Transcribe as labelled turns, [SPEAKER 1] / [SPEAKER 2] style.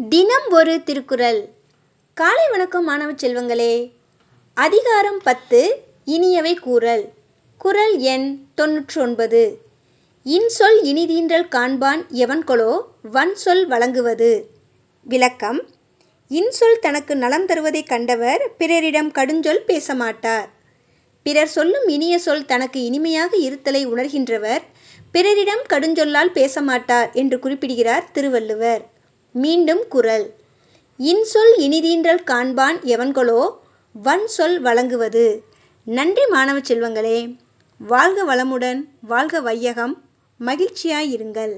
[SPEAKER 1] தினம் ஒரு திருக்குறள். காலை வணக்கம் மாணவ செல்வங்களே. அதிகாரம் பத்து இனியவை கூறல். குறள் எண் தொன்னூற்றி ஒன்பது இன்சொல் இனிதீன்றல் காண்பான் எவன்கொலோ வன்சொல் வழங்குவது. விளக்கம் இன்சொல் தனக்கு நலம் தருவதைக் கண்டவர் பிறரிடம் கடுஞ்சொல் பேசமாட்டார். பிறர் சொல்லும் இனிய சொல் தனக்கு இனிமையாக இருத்தலை உணர்கின்றவர் பிறரிடம் கடுஞ்சொல்லால் பேசமாட்டார் என்று குறிப்பிடுகிறார் திருவள்ளுவர். மீண்டும் குறள் இன்சொல் இனிதீன்றல் காண்பான் எவன்கொலோ வன்சொல் வழங்குவது. நன்றி மாணவ செல்வங்களே வாழ்க வளமுடன் வாழ்க வையகம் மகிழ்ச்சியாயிருங்கள்